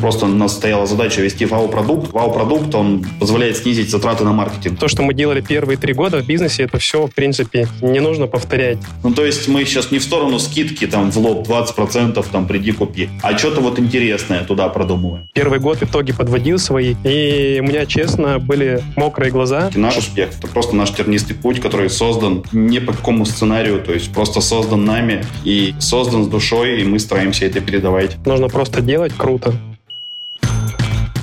Просто у нас стояла задача вести вау-продукт. Вау-продукт, он позволяет снизить затраты на маркетинг. То, что мы делали первые три года в бизнесе, это все, в принципе, не нужно повторять. Ну, то есть мы сейчас не в сторону скидки, там, в лоб 20%, там, приди купи, а что-то вот интересное туда продумываем. Первый год итоги подводил свои, и у меня, честно, были мокрые глаза. И наш успех — это просто наш тернистый путь, который создан не по какому сценарию, то есть просто создан нами и создан с душой, и мы стараемся это передавать. Нужно просто делать круто.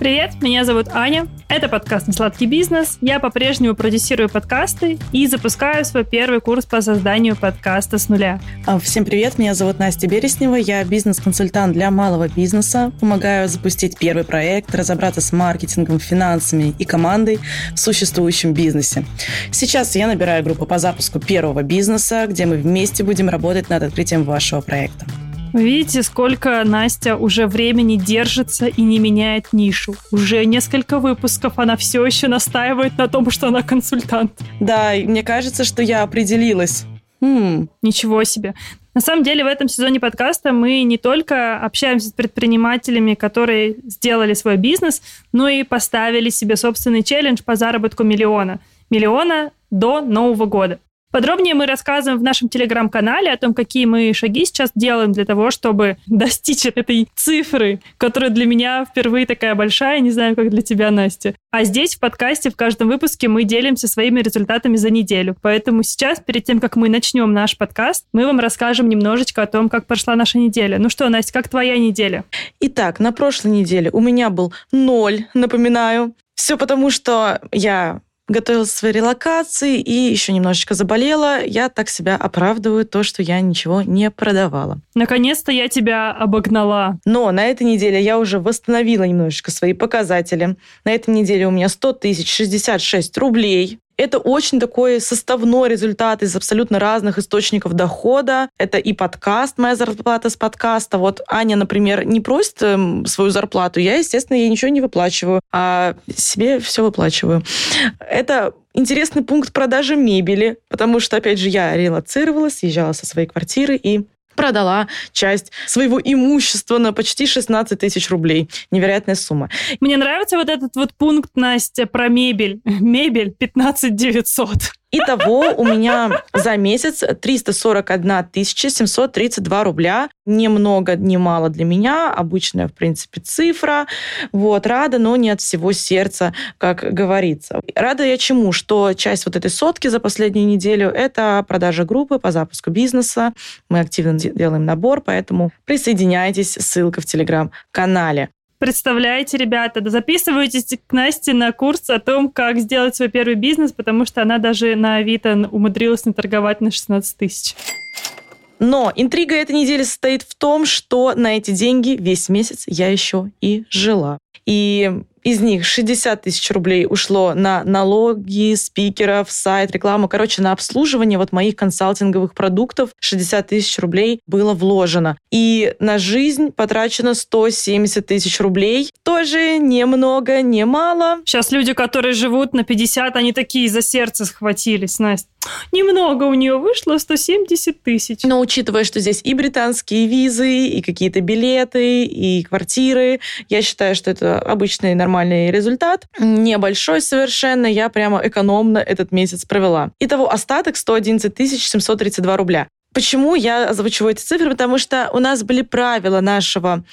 Привет, меня зовут Аня. Это подкаст «Несладкий бизнес». Я по-прежнему продюсирую подкасты и запускаю свой первый курс по созданию подкаста с нуля. А, всем привет, меня зовут Настя Береснева. Я бизнес-консультант для малого бизнеса. Помогаю запустить первый проект, разобраться с маркетингом, финансами и командой в существующем бизнесе. Сейчас я набираю группу по запуску первого бизнеса, где мы вместе будем работать над открытием вашего проекта. Видите, сколько Настя уже времени держится и не меняет нишу. Уже несколько выпусков она все еще настаивает на том, что она консультант. Да, и мне кажется, что я определилась. Хм. Ничего себе. На самом деле в этом сезоне подкаста мы не только общаемся с предпринимателями, которые сделали свой бизнес, но и поставили себе собственный челлендж по заработку миллиона. Миллиона до Нового года. Подробнее мы рассказываем в нашем телеграм-канале о том, какие мы шаги сейчас делаем для того, чтобы достичь этой цифры, которая для меня впервые такая большая, не знаю, как для тебя, Настя. А здесь в подкасте в каждом выпуске мы делимся своими результатами за неделю. Поэтому сейчас, перед тем, как мы начнем наш подкаст, мы вам расскажем немножечко о том, как прошла наша неделя. Ну что, Настя, как твоя неделя? Итак, на прошлой неделе у меня был ноль, напоминаю. Все потому, что я готовилась к своей релокации и еще немножечко заболела, я так себя оправдываю то, что я ничего не продавала. Наконец-то я тебя обогнала. Но на этой неделе я уже восстановила немножечко свои показатели. На этой неделе у меня 100 тысяч 66 рублей. Это очень такой составной результат из абсолютно разных источников дохода. Это и подкаст, моя зарплата с подкаста. Вот Аня, например, не просит эм, свою зарплату, я, естественно, ей ничего не выплачиваю, а себе все выплачиваю. Это интересный пункт продажи мебели, потому что, опять же, я релацировалась, съезжала со своей квартиры и продала часть своего имущества на почти 16 тысяч рублей. Невероятная сумма. Мне нравится вот этот вот пункт, Настя, про мебель. Мебель 15 900. Итого у меня за месяц 341 732 рубля. Ни много, ни мало для меня. Обычная, в принципе, цифра. Вот, рада, но не от всего сердца, как говорится. Рада я чему? Что часть вот этой сотки за последнюю неделю – это продажа группы по запуску бизнеса. Мы активно делаем набор, поэтому присоединяйтесь. Ссылка в телеграм-канале. Представляете, ребята, записывайтесь к Насте на курс о том, как сделать свой первый бизнес, потому что она даже на Авито умудрилась наторговать на 16 тысяч. Но интрига этой недели состоит в том, что на эти деньги весь месяц я еще и жила. И из них 60 тысяч рублей ушло на налоги, спикеров, сайт, рекламу. Короче, на обслуживание вот моих консалтинговых продуктов 60 тысяч рублей было вложено. И на жизнь потрачено 170 тысяч рублей. Тоже немного, немало. Сейчас люди, которые живут на 50, они такие за сердце схватились, Настя. Немного у нее вышло, 170 тысяч. Но учитывая, что здесь и британские визы, и какие-то билеты, и квартиры, я считаю, что это обычный нормальный нормальный результат. Небольшой совершенно, я прямо экономно этот месяц провела. Итого остаток 111 732 рубля. Почему я озвучиваю эти цифры? Потому что у нас были правила нашего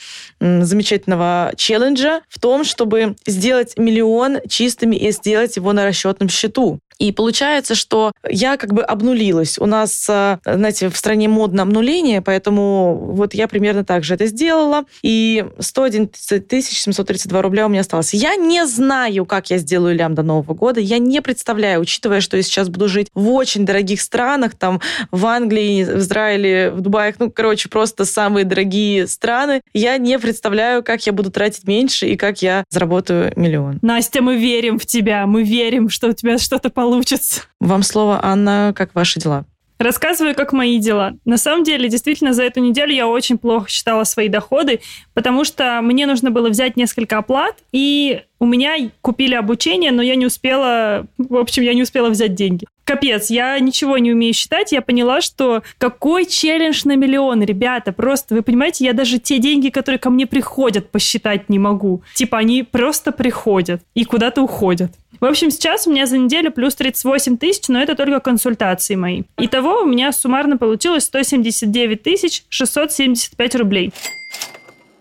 замечательного челленджа в том, чтобы сделать миллион чистыми и сделать его на расчетном счету. И получается, что я как бы обнулилась. У нас, э, знаете, в стране модно обнуление, поэтому вот я примерно так же это сделала. И 111 тысяч 732 рубля у меня осталось. Я не знаю, как я сделаю лям до Нового года. Я не представляю, учитывая, что я сейчас буду жить в очень дорогих странах, там в Англии, в Израиле, в Дубае, ну, короче, просто самые дорогие страны. Я не представляю, как я буду тратить меньше и как я заработаю миллион. Настя, мы верим в тебя, мы верим, что у тебя что-то получится получится. Вам слово, Анна, как ваши дела? Рассказываю, как мои дела. На самом деле, действительно, за эту неделю я очень плохо считала свои доходы, потому что мне нужно было взять несколько оплат, и у меня купили обучение, но я не успела, в общем, я не успела взять деньги. Капец, я ничего не умею считать. Я поняла, что какой челлендж на миллион, ребята. Просто, вы понимаете, я даже те деньги, которые ко мне приходят, посчитать не могу. Типа они просто приходят и куда-то уходят. В общем, сейчас у меня за неделю плюс 38 тысяч, но это только консультации мои. Итого у меня суммарно получилось 179 тысяч 675 рублей.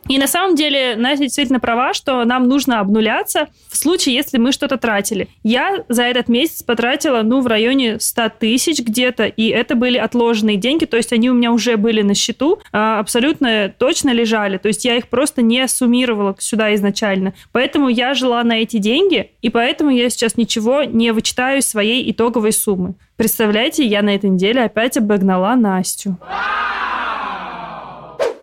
И на самом деле Настя действительно права, что нам нужно обнуляться в случае, если мы что-то тратили. Я за этот месяц потратила, ну, в районе 100 тысяч где-то, и это были отложенные деньги, то есть они у меня уже были на счету, а, абсолютно точно лежали, то есть я их просто не суммировала сюда изначально. Поэтому я жила на эти деньги, и поэтому я сейчас ничего не вычитаю из своей итоговой суммы. Представляете, я на этой неделе опять обогнала Настю.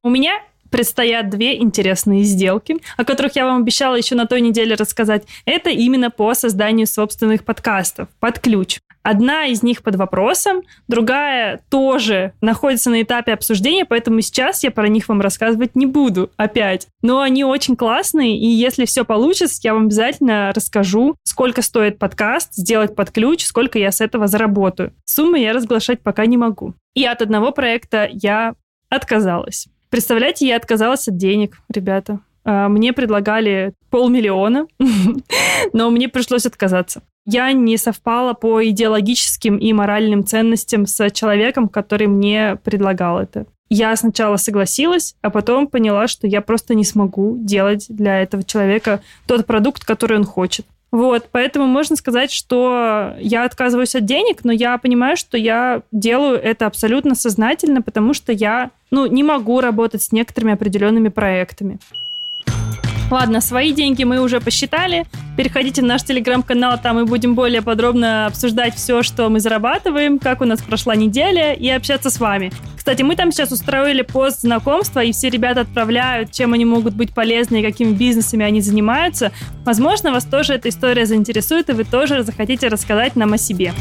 У меня предстоят две интересные сделки, о которых я вам обещала еще на той неделе рассказать. Это именно по созданию собственных подкастов под ключ. Одна из них под вопросом, другая тоже находится на этапе обсуждения, поэтому сейчас я про них вам рассказывать не буду опять. Но они очень классные, и если все получится, я вам обязательно расскажу, сколько стоит подкаст, сделать под ключ, сколько я с этого заработаю. Суммы я разглашать пока не могу. И от одного проекта я отказалась. Представляете, я отказалась от денег, ребята. А, мне предлагали полмиллиона, но мне пришлось отказаться. Я не совпала по идеологическим и моральным ценностям с человеком, который мне предлагал это. Я сначала согласилась, а потом поняла, что я просто не смогу делать для этого человека тот продукт, который он хочет. Вот, поэтому можно сказать, что я отказываюсь от денег, но я понимаю, что я делаю это абсолютно сознательно, потому что я, ну, не могу работать с некоторыми определенными проектами. Ладно, свои деньги мы уже посчитали. Переходите в наш телеграм-канал, там мы будем более подробно обсуждать все, что мы зарабатываем, как у нас прошла неделя и общаться с вами. Кстати, мы там сейчас устроили пост знакомства, и все ребята отправляют, чем они могут быть полезны и какими бизнесами они занимаются. Возможно, вас тоже эта история заинтересует, и вы тоже захотите рассказать нам о себе.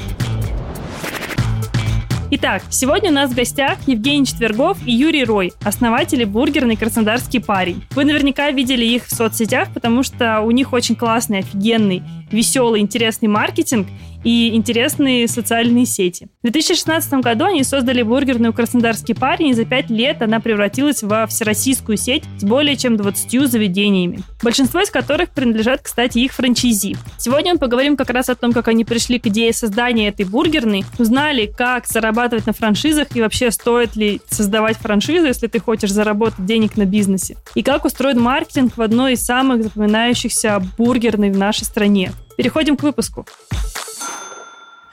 Итак, сегодня у нас в гостях Евгений Четвергов и Юрий Рой, основатели бургерной «Краснодарский парень». Вы наверняка видели их в соцсетях, потому что у них очень классный, офигенный, веселый, интересный маркетинг и интересные социальные сети. В 2016 году они создали бургерную «Краснодарский парень», и за пять лет она превратилась во всероссийскую сеть с более чем 20 заведениями, большинство из которых принадлежат, кстати, их франчайзи. Сегодня мы поговорим как раз о том, как они пришли к идее создания этой бургерной, узнали, как зарабатывать на франшизах и вообще стоит ли создавать франшизу, если ты хочешь заработать денег на бизнесе, и как устроен маркетинг в одной из самых запоминающихся бургерной в нашей стране. Переходим к выпуску.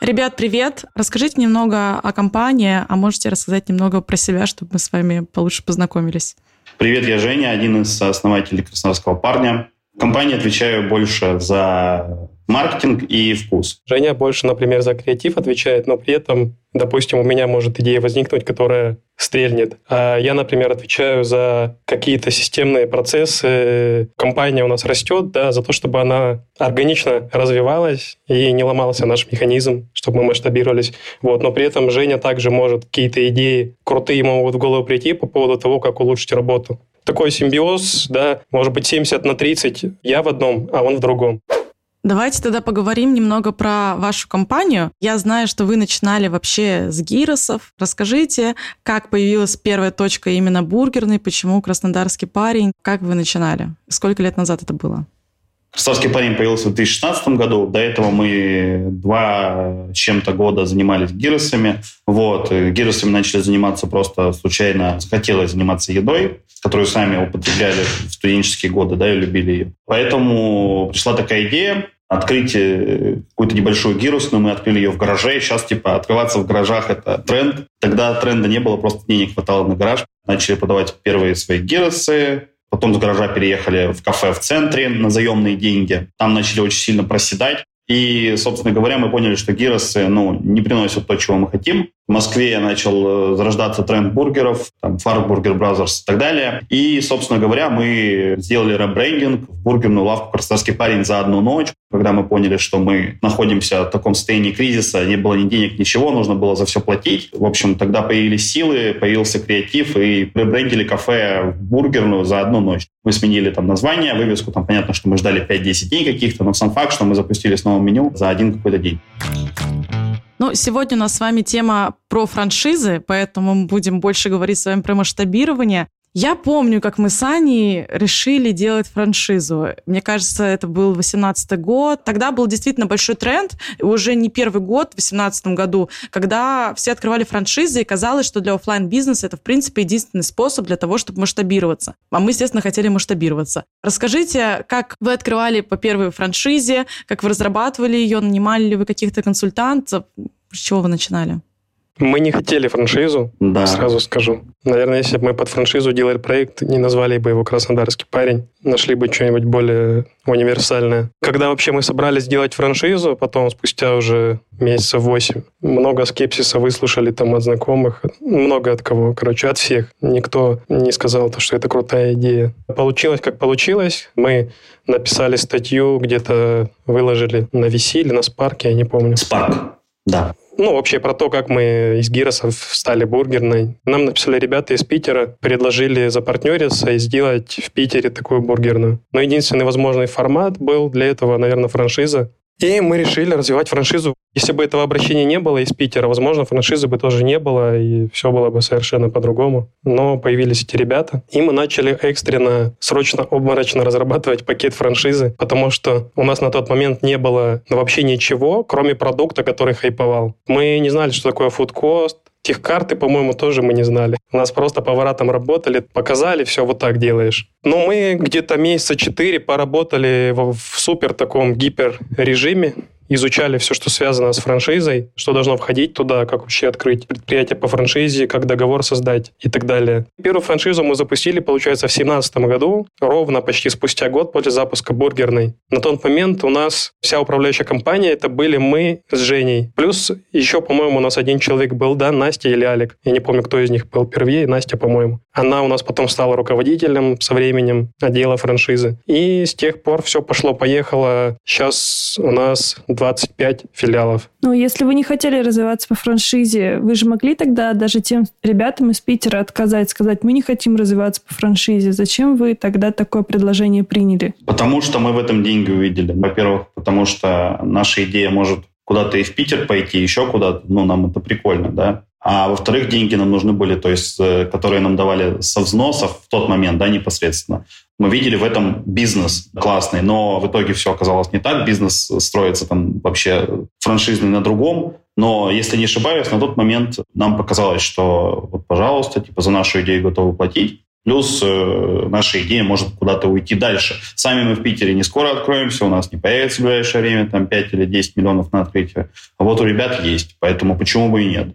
Ребят, привет! Расскажите немного о компании, а можете рассказать немного про себя, чтобы мы с вами получше познакомились. Привет, я Женя, один из основателей Краснодарского парня. В компании отвечаю больше за маркетинг и вкус. Женя больше, например, за креатив отвечает, но при этом, допустим, у меня может идея возникнуть, которая стрельнет. А я, например, отвечаю за какие-то системные процессы. Компания у нас растет, да, за то, чтобы она органично развивалась и не ломался наш механизм, чтобы мы масштабировались. Вот. Но при этом Женя также может какие-то идеи крутые могут в голову прийти по поводу того, как улучшить работу такой симбиоз, да, может быть 70 на 30, я в одном, а он в другом. Давайте тогда поговорим немного про вашу компанию. Я знаю, что вы начинали вообще с гиросов. Расскажите, как появилась первая точка именно бургерной, почему краснодарский парень, как вы начинали? Сколько лет назад это было? Краснодарский парень появился в 2016 году. До этого мы два чем-то года занимались гиросами. Вот. Гиросами начали заниматься просто случайно. Захотелось заниматься едой, которую сами употребляли в студенческие годы, да, и любили ее. Поэтому пришла такая идея открыть э, какую-то небольшую гирусную, мы открыли ее в гараже. Сейчас, типа, открываться в гаражах – это тренд. Тогда тренда не было, просто денег хватало на гараж. Начали продавать первые свои гиросы, Потом с гаража переехали в кафе в центре на заемные деньги. Там начали очень сильно проседать. И, собственно говоря, мы поняли, что гиросы ну, не приносят то, чего мы хотим. В Москве начал э, зарождаться тренд бургеров, там, Farburger Brothers и так далее. И, собственно говоря, мы сделали ребрендинг в бургерную лавку «Краснодарский парень» за одну ночь. Когда мы поняли, что мы находимся в таком состоянии кризиса, не было ни денег, ничего, нужно было за все платить. В общем, тогда появились силы, появился креатив, и ребрендили кафе в бургерную за одну ночь. Мы сменили там название, вывеску, там понятно, что мы ждали 5-10 дней каких-то, но сам факт, что мы запустили с новым меню за один какой-то день. Ну, сегодня у нас с вами тема про франшизы, поэтому мы будем больше говорить с вами про масштабирование. Я помню, как мы с Аней решили делать франшизу. Мне кажется, это был 18 год. Тогда был действительно большой тренд, уже не первый год, в 18 году, когда все открывали франшизы, и казалось, что для офлайн бизнеса это, в принципе, единственный способ для того, чтобы масштабироваться. А мы, естественно, хотели масштабироваться. Расскажите, как вы открывали по первой франшизе, как вы разрабатывали ее, нанимали ли вы каких-то консультантов, с чего вы начинали? Мы не хотели франшизу, да. сразу скажу. Наверное, если бы мы под франшизу делали проект, не назвали бы его «Краснодарский парень», нашли бы что-нибудь более универсальное. Когда вообще мы собрались делать франшизу, потом, спустя уже месяцев восемь, много скепсиса выслушали там от знакомых, много от кого, короче, от всех. Никто не сказал, то, что это крутая идея. Получилось, как получилось. Мы написали статью, где-то выложили на VC или на Спарке, я не помню. Спарк, да. Ну, вообще про то, как мы из гиросов стали бургерной. Нам написали ребята из Питера, предложили запартнериться и сделать в Питере такую бургерную. Но единственный возможный формат был для этого, наверное, франшиза. И мы решили развивать франшизу. Если бы этого обращения не было из Питера, возможно, франшизы бы тоже не было, и все было бы совершенно по-другому. Но появились эти ребята, и мы начали экстренно, срочно, обморочно разрабатывать пакет франшизы, потому что у нас на тот момент не было вообще ничего, кроме продукта, который хайповал. Мы не знали, что такое фудкост, Техкарты, по-моему, тоже мы не знали. У нас просто повара там работали, показали, все вот так делаешь. Но мы где-то месяца четыре поработали в, в супер таком гипер режиме изучали все, что связано с франшизой, что должно входить туда, как вообще открыть предприятие по франшизе, как договор создать и так далее. Первую франшизу мы запустили, получается, в 2017 году, ровно почти спустя год после запуска бургерной. На тот момент у нас вся управляющая компания, это были мы с Женей. Плюс еще, по-моему, у нас один человек был, да, Настя или Алик. Я не помню, кто из них был первее, Настя, по-моему. Она у нас потом стала руководителем со временем отдела франшизы. И с тех пор все пошло-поехало. Сейчас у нас 25 филиалов. Ну, если вы не хотели развиваться по франшизе, вы же могли тогда даже тем ребятам из Питера отказать, сказать, мы не хотим развиваться по франшизе. Зачем вы тогда такое предложение приняли? Потому что мы в этом деньги увидели. Во-первых, потому что наша идея может куда-то и в Питер пойти, еще куда-то, ну, нам это прикольно, да. А во-вторых, деньги нам нужны были, то есть, э, которые нам давали со взносов в тот момент, да, непосредственно. Мы видели в этом бизнес классный, но в итоге все оказалось не так. Бизнес строится там вообще франшизный на другом. Но, если не ошибаюсь, на тот момент нам показалось, что вот, пожалуйста, типа за нашу идею готовы платить. Плюс э, наша идея может куда-то уйти дальше. Сами мы в Питере не скоро откроемся, у нас не появится в ближайшее время там 5 или 10 миллионов на открытие. А вот у ребят есть, поэтому почему бы и нет.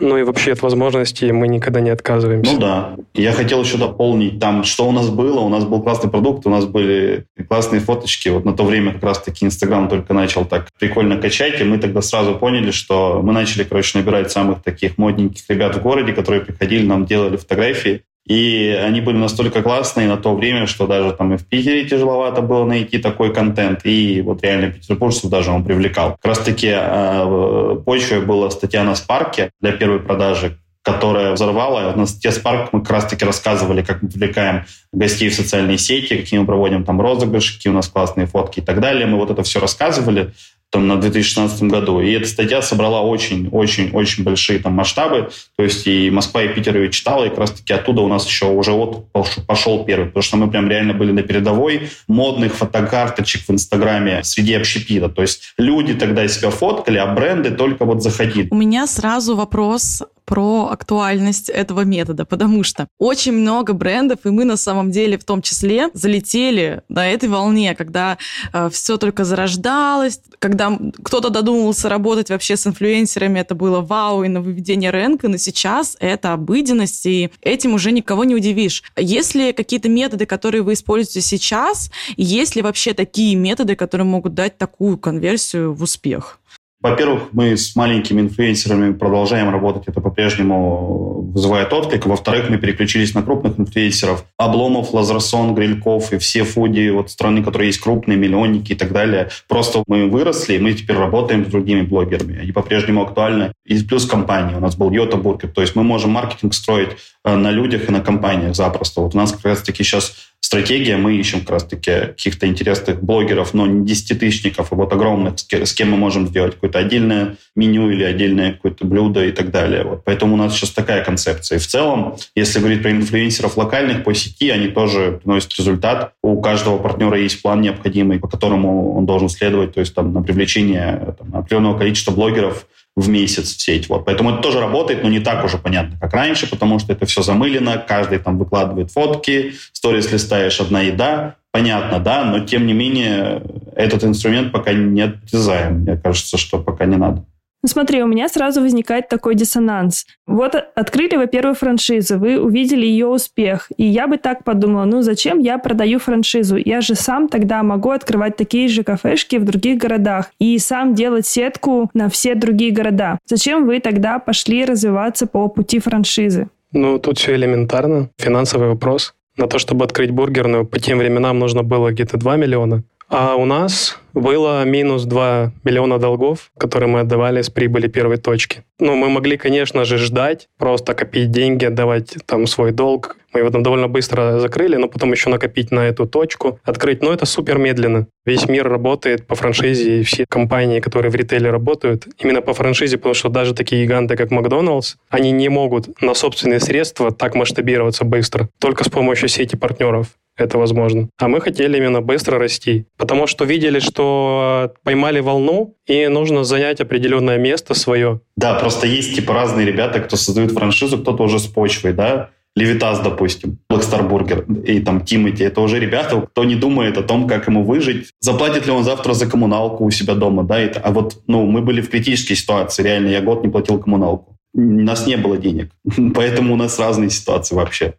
Ну и вообще от возможностей мы никогда не отказываемся. Ну да. Я хотел еще дополнить там, что у нас было. У нас был классный продукт, у нас были классные фоточки. Вот на то время как раз-таки Инстаграм только начал так прикольно качать, и мы тогда сразу поняли, что мы начали, короче, набирать самых таких модненьких ребят в городе, которые приходили, нам делали фотографии. И они были настолько классные на то время, что даже там и в Питере тяжеловато было найти такой контент. И вот реально петербуржцев даже он привлекал. Как раз таки э, почвой была статья на Спарке для первой продажи, которая взорвала. На статье Spark мы как раз-таки рассказывали, как мы привлекаем гостей в социальные сети, какие мы проводим там розыгрыши, какие у нас классные фотки и так далее. Мы вот это все рассказывали там, на 2016 году. И эта статья собрала очень-очень-очень большие там масштабы. То есть и Москва, и Питер ее читала, и как раз-таки оттуда у нас еще уже вот пошел первый. Потому что мы прям реально были на передовой модных фотокарточек в Инстаграме среди общепита. То есть люди тогда себя фоткали, а бренды только вот заходили. У меня сразу вопрос про актуальность этого метода, потому что очень много брендов, и мы на самом деле в том числе залетели на этой волне, когда э, все только зарождалось, когда кто-то додумался работать вообще с инфлюенсерами, это было вау и на выведение рынка, но сейчас это обыденность, и этим уже никого не удивишь. Есть ли какие-то методы, которые вы используете сейчас, есть ли вообще такие методы, которые могут дать такую конверсию в успех? Во-первых, мы с маленькими инфлюенсерами продолжаем работать, это по-прежнему вызывает отклик. Во-вторых, мы переключились на крупных инфлюенсеров. Обломов, Лазерсон, Грильков и все фуди, вот страны, которые есть крупные, миллионники и так далее. Просто мы выросли, и мы теперь работаем с другими блогерами. Они по-прежнему актуальны. И плюс компании. У нас был Йота Бургер. То есть мы можем маркетинг строить э, на людях и на компаниях запросто. Вот у нас как раз-таки сейчас стратегия. Мы ищем как раз-таки каких-то интересных блогеров, но не десятитысячников, а вот огромных, с кем мы можем сделать какое-то отдельное меню или отдельное какое-то блюдо и так далее. Вот. Поэтому у нас сейчас такая концепция. И в целом, если говорить про инфлюенсеров локальных по сети, они тоже приносят результат. У каждого партнера есть план необходимый, по которому он должен следовать, то есть там на привлечение там, определенного количества блогеров в месяц в сеть. Вот. Поэтому это тоже работает, но не так уже понятно, как раньше, потому что это все замылено, каждый там выкладывает фотки, сторис листаешь, одна еда, понятно, да, но тем не менее этот инструмент пока не дизайн. Мне кажется, что пока не надо. Ну смотри, у меня сразу возникает такой диссонанс. Вот открыли вы первую франшизу, вы увидели ее успех, и я бы так подумала, ну зачем я продаю франшизу? Я же сам тогда могу открывать такие же кафешки в других городах и сам делать сетку на все другие города. Зачем вы тогда пошли развиваться по пути франшизы? Ну, тут все элементарно. Финансовый вопрос. На то, чтобы открыть бургерную, по тем временам нужно было где-то 2 миллиона. А у нас было минус 2 миллиона долгов, которые мы отдавали с прибыли первой точки. Ну, мы могли, конечно же, ждать, просто копить деньги, отдавать там свой долг. Мы его там довольно быстро закрыли, но потом еще накопить на эту точку, открыть. Но это супер медленно. Весь мир работает по франшизе, и все компании, которые в ритейле работают, именно по франшизе, потому что даже такие гиганты, как Макдоналдс, они не могут на собственные средства так масштабироваться быстро, только с помощью сети партнеров это возможно. А мы хотели именно быстро расти, потому что видели, что поймали волну, и нужно занять определенное место свое. Да, просто есть типа разные ребята, кто создают франшизу, кто-то уже с почвой, да, Левитас, допустим, Burger и там Тимати. Это уже ребята, кто не думает о том, как ему выжить. Заплатит ли он завтра за коммуналку у себя дома, да? Это, а вот, ну, мы были в критической ситуации, реально, я год не платил коммуналку. У нас не было денег, поэтому у нас разные ситуации вообще.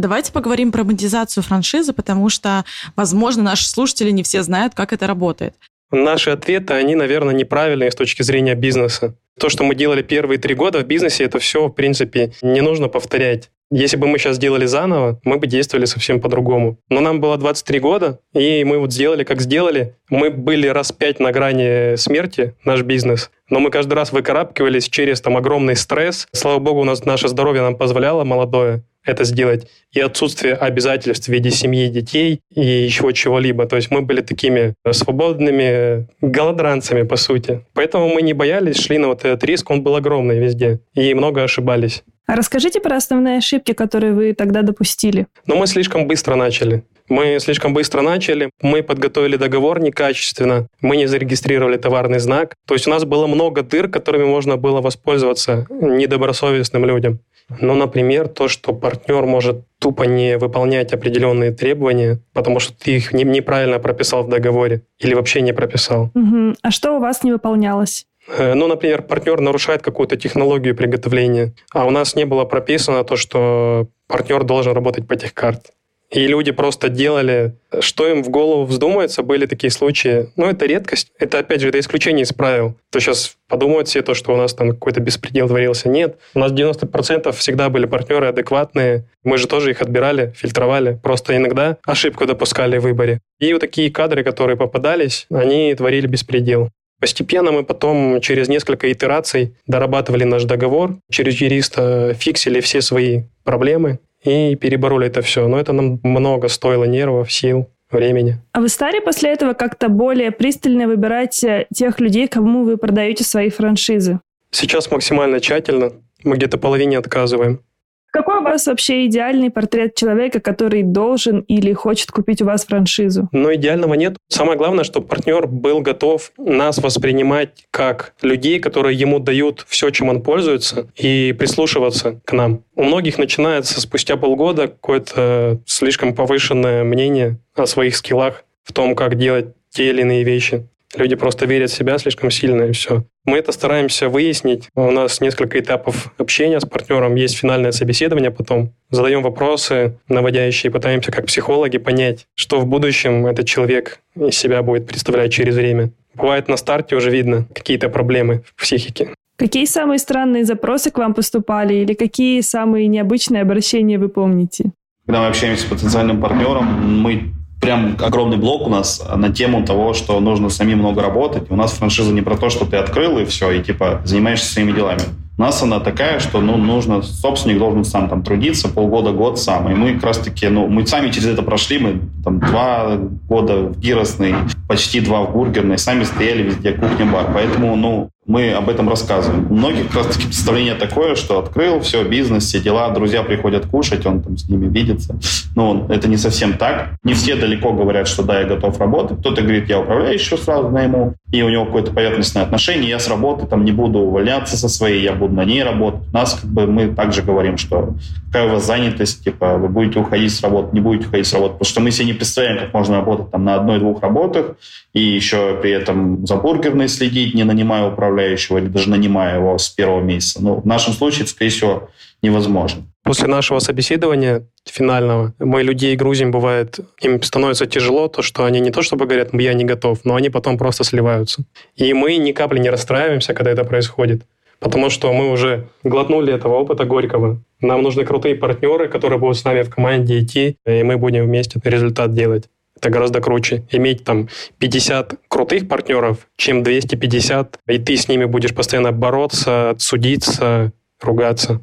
Давайте поговорим про монетизацию франшизы, потому что, возможно, наши слушатели не все знают, как это работает. Наши ответы, они, наверное, неправильные с точки зрения бизнеса. То, что мы делали первые три года в бизнесе, это все, в принципе, не нужно повторять. Если бы мы сейчас сделали заново, мы бы действовали совсем по-другому. Но нам было 23 года, и мы вот сделали, как сделали. Мы были раз пять на грани смерти, наш бизнес. Но мы каждый раз выкарабкивались через там огромный стресс. Слава богу, у нас наше здоровье нам позволяло, молодое это сделать, и отсутствие обязательств в виде семьи, детей и еще чего-либо. То есть мы были такими свободными голодранцами, по сути. Поэтому мы не боялись, шли на вот этот риск, он был огромный везде, и много ошибались. А расскажите про основные ошибки, которые вы тогда допустили. Но мы слишком быстро начали. Мы слишком быстро начали, мы подготовили договор некачественно, мы не зарегистрировали товарный знак. То есть у нас было много дыр, которыми можно было воспользоваться недобросовестным людям. Ну, например, то, что партнер может тупо не выполнять определенные требования, потому что ты их не, неправильно прописал в договоре или вообще не прописал. Угу. А что у вас не выполнялось? Э, ну, например, партнер нарушает какую-то технологию приготовления, а у нас не было прописано то, что партнер должен работать по техкарт. И люди просто делали, что им в голову вздумается. Были такие случаи. Ну, это редкость. Это, опять же, это исключение из правил. То сейчас подумают все то, что у нас там какой-то беспредел творился. Нет. У нас 90% всегда были партнеры адекватные. Мы же тоже их отбирали, фильтровали. Просто иногда ошибку допускали в выборе. И вот такие кадры, которые попадались, они творили беспредел. Постепенно мы потом через несколько итераций дорабатывали наш договор, через юриста фиксили все свои проблемы и перебороли это все. Но это нам много стоило нервов, сил, времени. А вы стали после этого как-то более пристально выбирать э, тех людей, кому вы продаете свои франшизы? Сейчас максимально тщательно. Мы где-то половине отказываем. Какой у вас вообще идеальный портрет человека, который должен или хочет купить у вас франшизу? Но идеального нет. Самое главное, чтобы партнер был готов нас воспринимать как людей, которые ему дают все, чем он пользуется, и прислушиваться к нам. У многих начинается спустя полгода какое-то слишком повышенное мнение о своих скиллах, в том, как делать те или иные вещи. Люди просто верят в себя слишком сильно, и все. Мы это стараемся выяснить. У нас несколько этапов общения с партнером. Есть финальное собеседование потом. Задаем вопросы наводящие, пытаемся как психологи понять, что в будущем этот человек из себя будет представлять через время. Бывает на старте уже видно какие-то проблемы в психике. Какие самые странные запросы к вам поступали или какие самые необычные обращения вы помните? Когда мы общаемся с потенциальным партнером, мы прям огромный блок у нас на тему того, что нужно самим много работать. У нас франшиза не про то, что ты открыл и все, и типа занимаешься своими делами. У нас она такая, что ну, нужно, собственник должен сам там трудиться полгода, год сам. И мы как раз-таки, ну, мы сами через это прошли, мы там два года в Гиросной, почти два в Бургерной, сами стояли везде, кухня-бар. Поэтому, ну, мы об этом рассказываем. У многих как раз таки представление такое, что открыл, все, бизнес, все дела, друзья приходят кушать, он там с ними видится. Но это не совсем так. Не все далеко говорят, что да, я готов работать. Кто-то говорит, я управляющий сразу найму, и у него какое-то поверхностное отношение, я с работы там не буду увольняться со своей, я буду на ней работать. У нас как бы мы также говорим, что какая у вас занятость, типа вы будете уходить с работы, не будете уходить с работы, потому что мы себе не представляем, как можно работать там на одной-двух работах, и еще при этом за бургерной следить, не нанимая управляющего или даже нанимая его с первого месяца. Ну, в нашем случае это, скорее всего, невозможно. После нашего собеседования финального мы людей грузим, бывает, им становится тяжело, то, что они не то чтобы говорят, я не готов, но они потом просто сливаются. И мы ни капли не расстраиваемся, когда это происходит. Потому что мы уже глотнули этого опыта горького. Нам нужны крутые партнеры, которые будут с нами в команде идти, и мы будем вместе результат делать. Это гораздо круче. Иметь там 50 крутых партнеров, чем 250, и ты с ними будешь постоянно бороться, судиться, ругаться.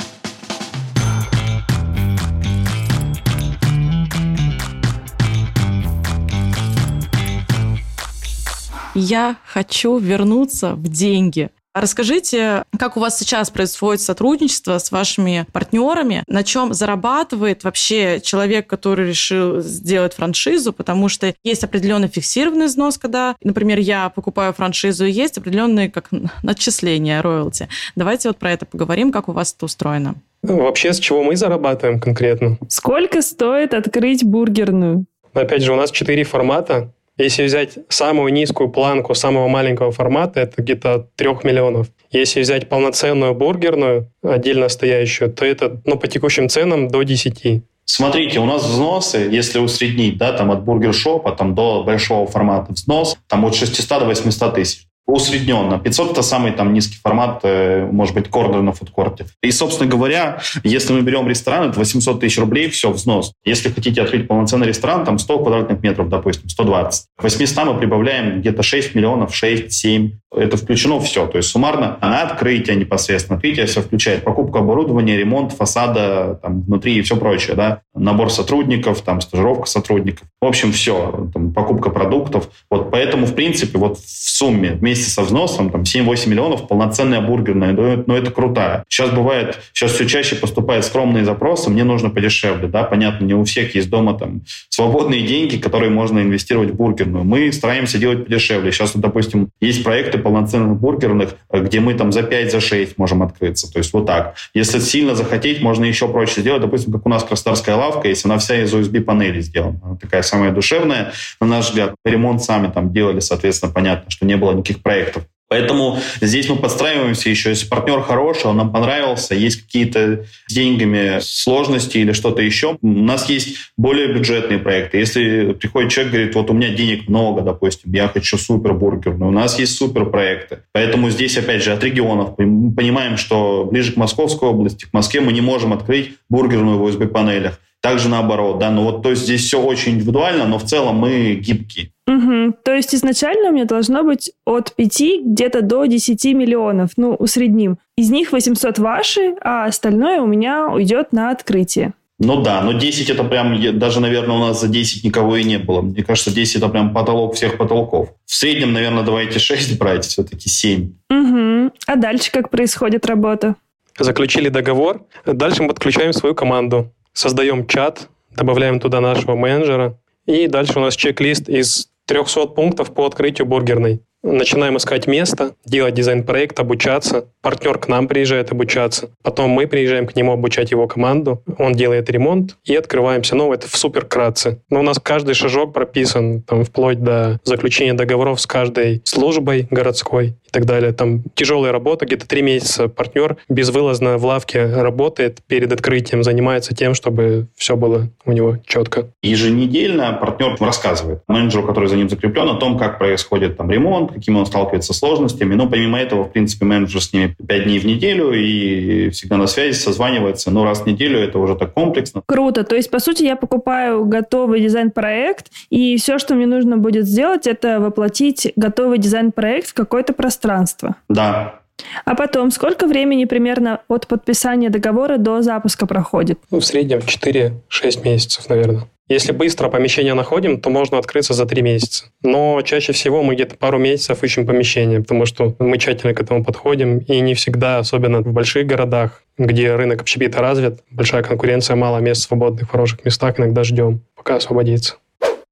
Я хочу вернуться в деньги. Расскажите, как у вас сейчас происходит сотрудничество с вашими партнерами, на чем зарабатывает вообще человек, который решил сделать франшизу, потому что есть определенный фиксированный взнос, когда, например, я покупаю франшизу, и есть определенные как начисления, роялти. Давайте вот про это поговорим, как у вас это устроено. Ну, вообще, с чего мы зарабатываем конкретно? Сколько стоит открыть бургерную? Опять же, у нас четыре формата. Если взять самую низкую планку самого маленького формата, это где-то от 3 миллионов. Если взять полноценную бургерную, отдельно стоящую, то это ну, по текущим ценам до 10. Смотрите, у нас взносы, если усреднить, да, там от бургершопа там, до большого формата взнос, там от 600 до 800 тысяч усредненно. 500 – это самый там низкий формат, э, может быть, кордер на фудкорте. И, собственно говоря, если мы берем ресторан, это 800 тысяч рублей, все, взнос. Если хотите открыть полноценный ресторан, там 100 квадратных метров, допустим, 120. К 800 мы прибавляем где-то 6 миллионов, 6-7. Это включено все. То есть суммарно на открытие непосредственно. Открытие все включает покупку оборудования, ремонт фасада там, внутри и все прочее. Да? Набор сотрудников, там, стажировка сотрудников. В общем, все. Там, покупка продуктов. Вот поэтому, в принципе, вот в сумме вместе вместе со взносом, там 7-8 миллионов, полноценная бургерная, но, но это крутая. Сейчас бывает, сейчас все чаще поступают скромные запросы, мне нужно подешевле, да, понятно, не у всех есть дома там свободные деньги, которые можно инвестировать в бургерную. Мы стараемся делать подешевле. Сейчас, допустим, есть проекты полноценных бургерных, где мы там за 5, за 6 можем открыться. То есть вот так. Если сильно захотеть, можно еще проще сделать. Допустим, как у нас Краснодарская лавка, если она вся из USB-панелей сделана. Она такая самая душевная, на наш взгляд. Ремонт сами там делали, соответственно, понятно, что не было никаких проектов. Поэтому здесь мы подстраиваемся еще. Если партнер хороший, он нам понравился, есть какие-то с деньгами сложности или что-то еще, у нас есть более бюджетные проекты. Если приходит человек, говорит, вот у меня денег много, допустим, я хочу супербургерную, у нас есть суперпроекты. Поэтому здесь, опять же, от регионов мы понимаем, что ближе к Московской области, к Москве мы не можем открыть бургерную в USB-панелях. Также наоборот, да, ну вот то есть здесь все очень индивидуально, но в целом мы гибкие. Угу. То есть изначально у меня должно быть от 5 где-то до 10 миллионов, ну, усредним. Из них 800 ваши, а остальное у меня уйдет на открытие. Ну да, но 10 это прям, даже, наверное, у нас за 10 никого и не было. Мне кажется, 10 это прям потолок всех потолков. В среднем, наверное, давайте 6 брать, все-таки 7. Угу. А дальше как происходит работа? Заключили договор. Дальше мы подключаем свою команду. Создаем чат, добавляем туда нашего менеджера. И дальше у нас чек-лист из 300 пунктов по открытию бургерной. Начинаем искать место, делать дизайн-проект, обучаться. Партнер к нам приезжает обучаться. Потом мы приезжаем к нему обучать его команду. Он делает ремонт и открываемся. Ну, это в супер кратце. Но у нас каждый шажок прописан, там, вплоть до заключения договоров с каждой службой городской и так далее. Там тяжелая работа, где-то три месяца партнер безвылазно в лавке работает перед открытием, занимается тем, чтобы все было у него четко. Еженедельно партнер рассказывает менеджеру, который за ним закреплен, о том, как происходит там ремонт, какими он сталкивается с сложностями. Но помимо этого, в принципе, менеджер с ними пять дней в неделю и всегда на связи, созванивается. Но раз в неделю это уже так комплексно. Круто. То есть, по сути, я покупаю готовый дизайн-проект, и все, что мне нужно будет сделать, это воплотить готовый дизайн-проект в какой-то пространство. Да, А потом, сколько времени примерно от подписания договора до запуска проходит? Ну, в среднем 4-6 месяцев, наверное. Если быстро помещение находим, то можно открыться за три месяца. Но чаще всего мы где-то пару месяцев ищем помещение, потому что мы тщательно к этому подходим. И не всегда, особенно в больших городах, где рынок общепита развит, большая конкуренция, мало мест свободных в хороших местах, иногда ждем, пока освободится.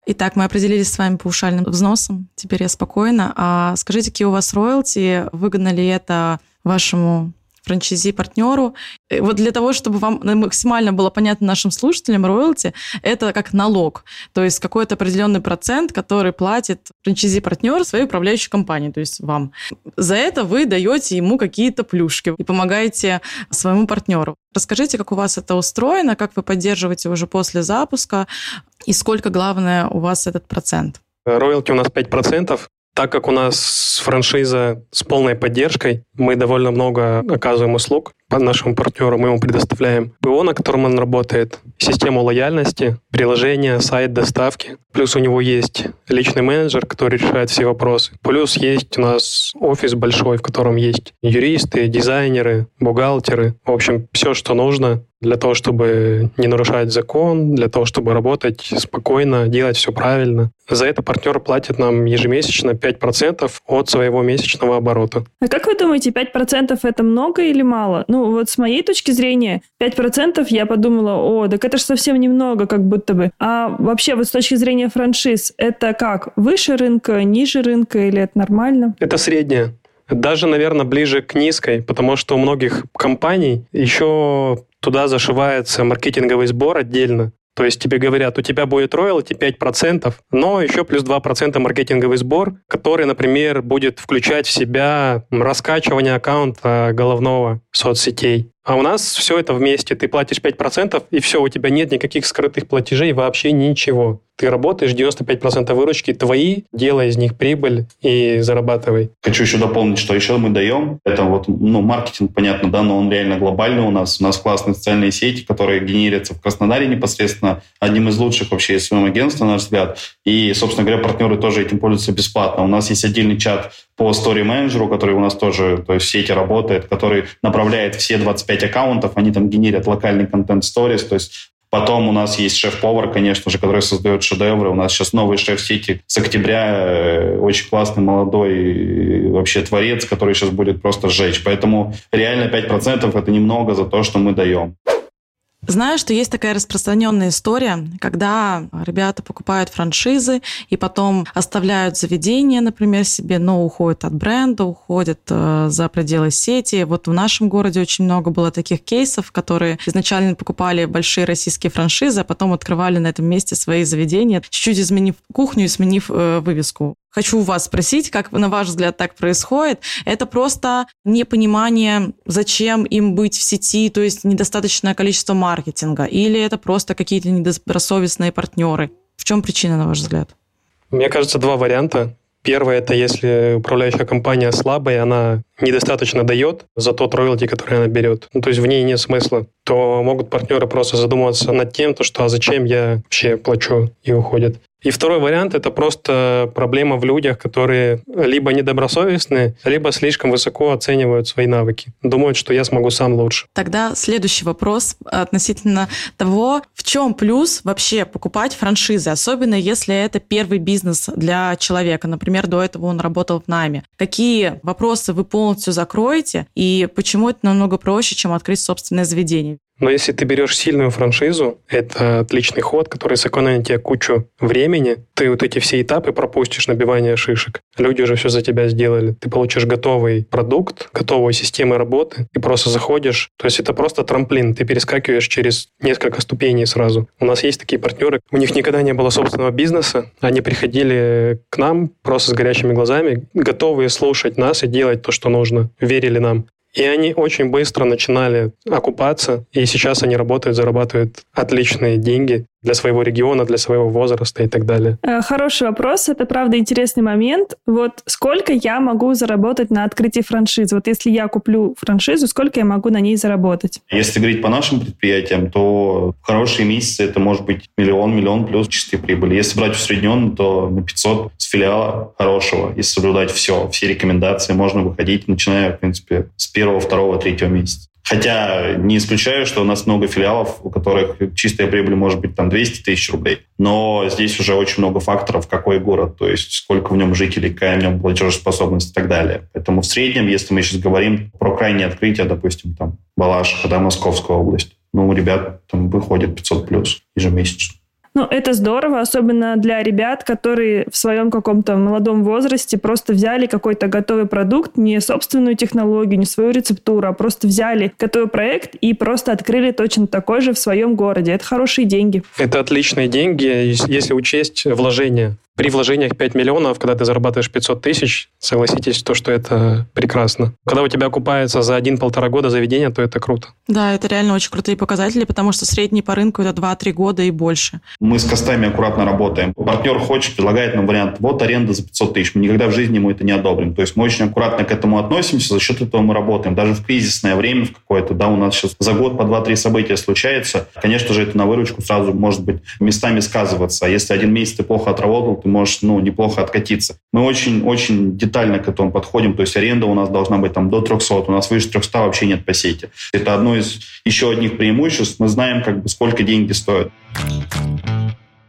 Итак, мы определились с вами по ушальным взносам. Теперь я спокойна. А скажите, какие у вас роялти? Выгодно ли это вашему франчайзи-партнеру. Вот для того, чтобы вам максимально было понятно нашим слушателям, роялти – это как налог. То есть какой-то определенный процент, который платит франчайзи-партнер своей управляющей компании, то есть вам. За это вы даете ему какие-то плюшки и помогаете своему партнеру. Расскажите, как у вас это устроено, как вы поддерживаете уже после запуска и сколько, главное, у вас этот процент? Роялти у нас 5%. Так как у нас франшиза с полной поддержкой, мы довольно много оказываем услуг нашему партнеру, мы ему предоставляем ПО, на котором он работает, систему лояльности, приложение, сайт доставки. Плюс у него есть личный менеджер, который решает все вопросы. Плюс есть у нас офис большой, в котором есть юристы, дизайнеры, бухгалтеры. В общем, все, что нужно для того, чтобы не нарушать закон, для того, чтобы работать спокойно, делать все правильно. За это партнер платит нам ежемесячно 5% от своего месячного оборота. А как вы думаете, 5% это много или мало? Ну, вот с моей точки зрения, 5% я подумала, о, так это же совсем немного, как будто бы. А вообще, вот с точки зрения франшиз, это как? Выше рынка, ниже рынка или это нормально? Это среднее. Даже, наверное, ближе к низкой, потому что у многих компаний еще туда зашивается маркетинговый сбор отдельно. То есть тебе говорят, у тебя будет роялти 5%, но еще плюс 2% маркетинговый сбор, который, например, будет включать в себя раскачивание аккаунта головного соцсетей. А у нас все это вместе. Ты платишь 5%, и все, у тебя нет никаких скрытых платежей, вообще ничего. Ты работаешь, 95% выручки твои, делай из них прибыль и зарабатывай. Хочу еще дополнить, что еще мы даем. Это вот, ну, маркетинг, понятно, да, но он реально глобальный у нас. У нас классные социальные сети, которые генерятся в Краснодаре непосредственно. Одним из лучших вообще своем агентства, на наш взгляд. И, собственно говоря, партнеры тоже этим пользуются бесплатно. У нас есть отдельный чат по story менеджеру, который у нас тоже то есть сети работает, который направляет все 25 аккаунтов, они там генерят локальный контент stories, то есть Потом у нас есть шеф-повар, конечно же, который создает шедевры. У нас сейчас новый шеф сети с октября, э, очень классный, молодой вообще творец, который сейчас будет просто сжечь. Поэтому реально 5% это немного за то, что мы даем. Знаю, что есть такая распространенная история, когда ребята покупают франшизы и потом оставляют заведение, например, себе, но уходят от бренда, уходят э, за пределы сети. Вот в нашем городе очень много было таких кейсов, которые изначально покупали большие российские франшизы, а потом открывали на этом месте свои заведения, чуть-чуть изменив кухню и сменив э, вывеску хочу у вас спросить, как на ваш взгляд так происходит. Это просто непонимание, зачем им быть в сети, то есть недостаточное количество маркетинга, или это просто какие-то недобросовестные партнеры? В чем причина, на ваш взгляд? Мне кажется, два варианта. Первое, это если управляющая компания слабая, она недостаточно дает за тот роялти, который она берет, ну, то есть в ней нет смысла, то могут партнеры просто задумываться над тем, то, что а зачем я вообще плачу и уходят. И второй вариант – это просто проблема в людях, которые либо недобросовестны, либо слишком высоко оценивают свои навыки. Думают, что я смогу сам лучше. Тогда следующий вопрос относительно того, в чем плюс вообще покупать франшизы, особенно если это первый бизнес для человека. Например, до этого он работал в найме. Какие вопросы вы полностью закроете и почему это намного проще, чем открыть собственное заведение? Но если ты берешь сильную франшизу, это отличный ход, который сэкономит тебе кучу времени. Ты вот эти все этапы пропустишь набивания шишек. Люди уже все за тебя сделали. Ты получишь готовый продукт, готовую систему работы, и просто заходишь. То есть это просто трамплин. Ты перескакиваешь через несколько ступеней сразу. У нас есть такие партнеры, у них никогда не было собственного бизнеса. Они приходили к нам просто с горящими глазами, готовые слушать нас и делать то, что нужно. Верили нам. И они очень быстро начинали окупаться, и сейчас они работают, зарабатывают отличные деньги. Для своего региона, для своего возраста и так далее. Э, хороший вопрос. Это, правда, интересный момент. Вот сколько я могу заработать на открытии франшизы? Вот если я куплю франшизу, сколько я могу на ней заработать? Если говорить по нашим предприятиям, то в хорошие месяцы это может быть миллион, миллион плюс чистой прибыли. Если брать усредненно, то на 500 с филиала хорошего. Если соблюдать все, все рекомендации, можно выходить, начиная, в принципе, с первого, второго, третьего месяца. Хотя не исключаю, что у нас много филиалов, у которых чистая прибыль может быть там 200 тысяч рублей. Но здесь уже очень много факторов, какой город, то есть сколько в нем жителей, какая в нем платежеспособность и так далее. Поэтому в среднем, если мы сейчас говорим про крайнее открытие, допустим, там Балашиха, да, Московская область, ну, у ребят там выходит 500 плюс ежемесячно. Ну, это здорово, особенно для ребят, которые в своем каком-то молодом возрасте просто взяли какой-то готовый продукт, не собственную технологию, не свою рецептуру, а просто взяли готовый проект и просто открыли точно такой же в своем городе. Это хорошие деньги. Это отличные деньги, если учесть вложения. При вложениях 5 миллионов, когда ты зарабатываешь 500 тысяч, согласитесь, то, что это прекрасно. Когда у тебя окупается за один-полтора года заведение, то это круто. Да, это реально очень крутые показатели, потому что средний по рынку это 2-3 года и больше. Мы с костами аккуратно работаем. Партнер хочет, предлагает нам вариант, вот аренда за 500 тысяч. Мы никогда в жизни ему это не одобрим. То есть мы очень аккуратно к этому относимся, за счет этого мы работаем. Даже в кризисное время в какое-то, да, у нас сейчас за год по 2-3 события случается. Конечно же, это на выручку сразу может быть местами сказываться. А если один месяц ты плохо отработал, ты можешь ну, неплохо откатиться. Мы очень-очень детально к этому подходим, то есть аренда у нас должна быть там до 300, у нас выше 300 вообще нет по сети. Это одно из еще одних преимуществ. Мы знаем, как бы, сколько деньги стоят.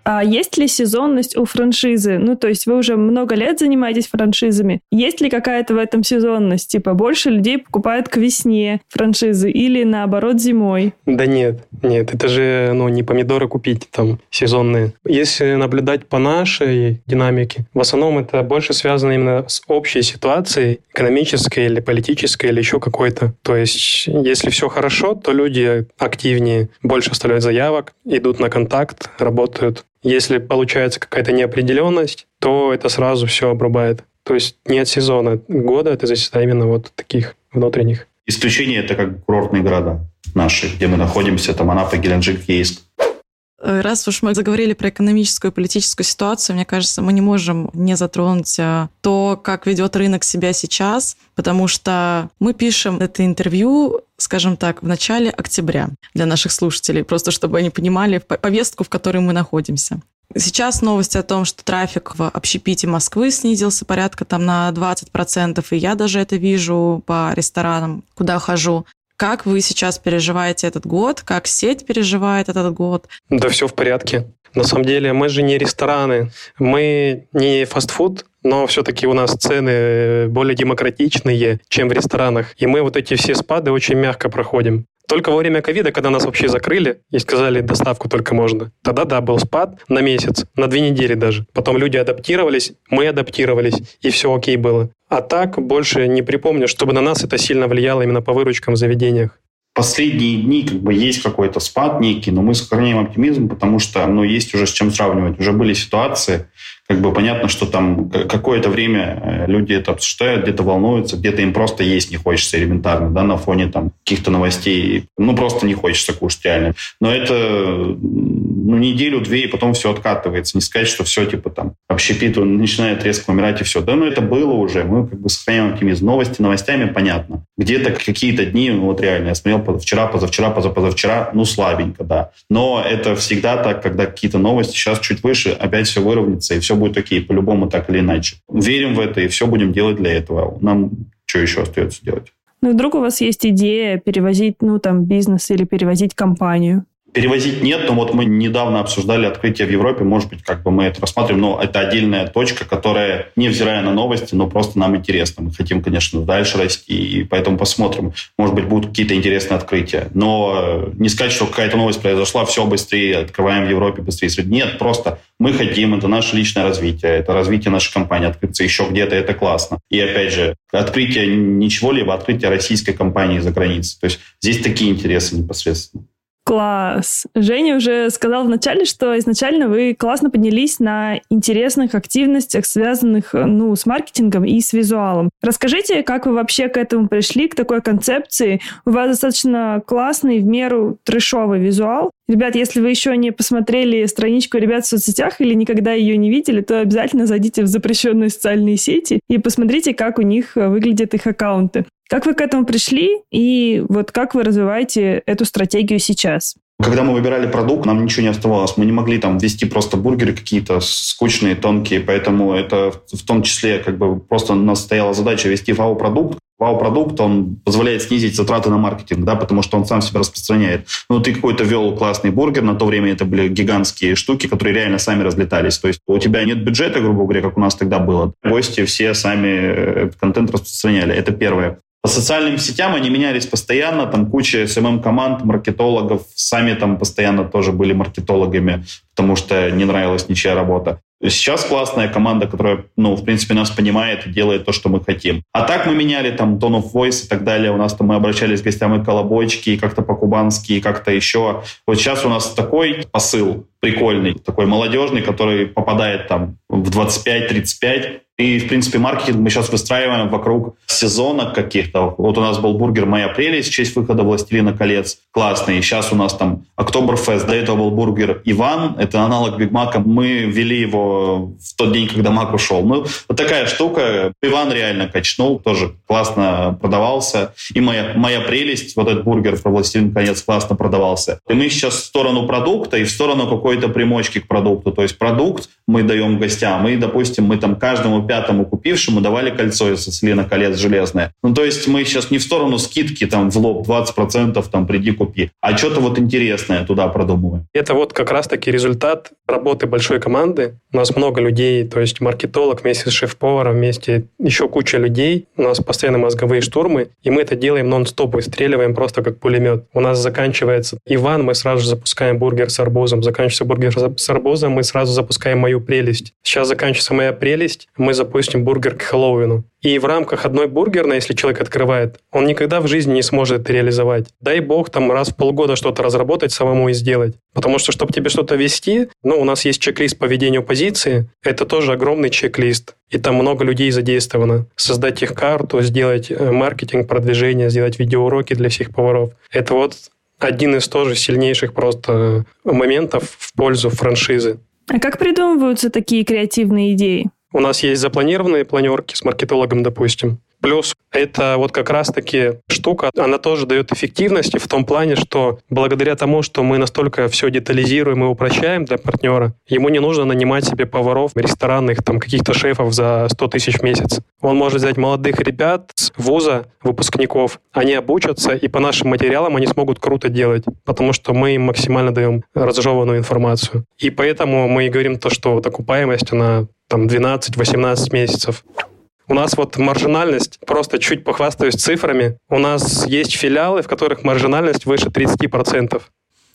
А есть ли сезонность у франшизы? Ну, то есть вы уже много лет занимаетесь франшизами. Есть ли какая-то в этом сезонность? Типа больше людей покупают к весне франшизы или наоборот зимой? Да нет, нет, это же ну, не помидоры купить там сезонные. Если наблюдать по нашей динамике, в основном это больше связано именно с общей ситуацией, экономической или политической или еще какой-то. То есть если все хорошо, то люди активнее, больше оставляют заявок, идут на контакт, работают. Если получается какая-то неопределенность, то это сразу все обрубает. То есть нет сезона года, это зависит именно вот таких внутренних. Исключение это как курортные города наши, где мы находимся, там Анапа, Геленджик, Ейск. Э, раз уж мы заговорили про экономическую и политическую ситуацию, мне кажется, мы не можем не затронуть э, то, как ведет рынок себя сейчас, потому что мы пишем это интервью, скажем так, в начале октября для наших слушателей, просто чтобы они понимали повестку, в которой мы находимся. Сейчас новости о том, что трафик в общепите Москвы снизился порядка там на 20%, и я даже это вижу по ресторанам, куда хожу. Как вы сейчас переживаете этот год? Как сеть переживает этот год? Да все в порядке. На самом деле мы же не рестораны, мы не фастфуд, но все-таки у нас цены более демократичные, чем в ресторанах. И мы вот эти все спады очень мягко проходим. Только во время ковида, когда нас вообще закрыли и сказали, доставку только можно, тогда, да, был спад на месяц, на две недели даже. Потом люди адаптировались, мы адаптировались, и все окей было. А так больше не припомню, чтобы на нас это сильно влияло именно по выручкам в заведениях последние дни как бы есть какой-то спад некий, но мы сохраняем оптимизм, потому что ну, есть уже с чем сравнивать. Уже были ситуации, как бы понятно, что там какое-то время э, люди это обсуждают, где-то волнуются, где-то им просто есть не хочется элементарно, да, на фоне там каких-то новостей. Ну, просто не хочется кушать реально. Но это ну, неделю-две, и потом все откатывается. Не сказать, что все, типа, там, общепит, он начинает резко умирать, и все. Да, ну, это было уже. Мы как бы сохраняем оптимизм. Новости новостями, понятно. Где-то какие-то дни, ну, вот реально, я смотрел вчера, позавчера, позапозавчера, ну, слабенько, да. Но это всегда так, когда какие-то новости сейчас чуть выше, опять все выровняется, и все будет окей, по-любому так или иначе. Верим в это и все будем делать для этого. Нам что еще остается делать? Ну, вдруг у вас есть идея перевозить, ну, там, бизнес или перевозить компанию? Перевозить нет, но вот мы недавно обсуждали открытие в Европе, может быть, как бы мы это рассматриваем, но это отдельная точка, которая, невзирая на новости, но просто нам интересно. Мы хотим, конечно, дальше расти, и поэтому посмотрим. Может быть, будут какие-то интересные открытия. Но не сказать, что какая-то новость произошла, все быстрее, открываем в Европе быстрее. Нет, просто мы хотим, это наше личное развитие, это развитие нашей компании, открыться еще где-то, это классно. И опять же, открытие ничего, либо открытие российской компании за границей. То есть здесь такие интересы непосредственно. Класс. Женя уже сказал вначале, что изначально вы классно поднялись на интересных активностях, связанных ну, с маркетингом и с визуалом. Расскажите, как вы вообще к этому пришли, к такой концепции? У вас достаточно классный, в меру трешовый визуал. Ребят, если вы еще не посмотрели страничку ребят в соцсетях или никогда ее не видели, то обязательно зайдите в запрещенные социальные сети и посмотрите, как у них выглядят их аккаунты. Как вы к этому пришли и вот как вы развиваете эту стратегию сейчас? Когда мы выбирали продукт, нам ничего не оставалось. Мы не могли там ввести просто бургеры какие-то скучные, тонкие, поэтому это в том числе как бы просто у нас стояла задача вести вау-продукт. Вау-продукт, он позволяет снизить затраты на маркетинг, да, потому что он сам себя распространяет. Ну, ты какой-то вел классный бургер, на то время это были гигантские штуки, которые реально сами разлетались. То есть у тебя нет бюджета, грубо говоря, как у нас тогда было. Гости все сами э, контент распространяли. Это первое. По социальным сетям они менялись постоянно, там куча SMM-команд, маркетологов, сами там постоянно тоже были маркетологами, потому что не нравилась ничья работа. Сейчас классная команда, которая, ну, в принципе, нас понимает и делает то, что мы хотим. А так мы меняли там tone of voice и так далее. У нас там мы обращались к гостям и колобочки, и как-то по-кубански, и как-то еще. Вот сейчас у нас такой посыл прикольный, такой молодежный, который попадает там в 25-35, и, в принципе, маркетинг мы сейчас выстраиваем вокруг сезона каких-то. Вот у нас был бургер «Моя прелесть» в честь выхода «Властелина колец». Классный. Сейчас у нас там Октоберфест. До этого был бургер «Иван». Это аналог Биг Мака. Мы ввели его в тот день, когда Мак ушел. Ну, вот такая штука. Иван реально качнул. Тоже классно продавался. И «Моя, моя прелесть», вот этот бургер про «Властелин колец» классно продавался. И мы сейчас в сторону продукта и в сторону какой-то примочки к продукту. То есть продукт мы даем гостям. И, допустим, мы там каждому пятому купившему давали кольцо из Селена колец железное. Ну, то есть мы сейчас не в сторону скидки там в лоб 20%, там приди купи, а что-то вот интересное туда продумываем. Это вот как раз-таки результат работы большой команды. У нас много людей, то есть маркетолог вместе с шеф-поваром, вместе еще куча людей. У нас постоянно мозговые штурмы, и мы это делаем нон-стоп, выстреливаем просто как пулемет. У нас заканчивается Иван, мы сразу же запускаем бургер с арбузом. Заканчивается бургер с арбузом, мы сразу запускаем мою прелесть. Сейчас заканчивается моя прелесть, мы запустим бургер к Хэллоуину. И в рамках одной бургерной, если человек открывает, он никогда в жизни не сможет это реализовать. Дай бог там раз в полгода что-то разработать самому и сделать. Потому что, чтобы тебе что-то вести, ну, у нас есть чек-лист по ведению позиции, это тоже огромный чек-лист. И там много людей задействовано. Создать их карту, сделать э, маркетинг, продвижение, сделать видеоуроки для всех поваров. Это вот один из тоже сильнейших просто моментов в пользу франшизы. А как придумываются такие креативные идеи? У нас есть запланированные планерки с маркетологом, допустим. Плюс это вот как раз-таки штука, она тоже дает эффективности в том плане, что благодаря тому, что мы настолько все детализируем и упрощаем для партнера, ему не нужно нанимать себе поваров, ресторанных, там, каких-то шефов за 100 тысяч в месяц. Он может взять молодых ребят с вуза, выпускников, они обучатся, и по нашим материалам они смогут круто делать, потому что мы им максимально даем разжеванную информацию. И поэтому мы и говорим то, что вот окупаемость, она там 12-18 месяцев. У нас вот маржинальность, просто чуть похвастаюсь цифрами, у нас есть филиалы, в которых маржинальность выше 30%.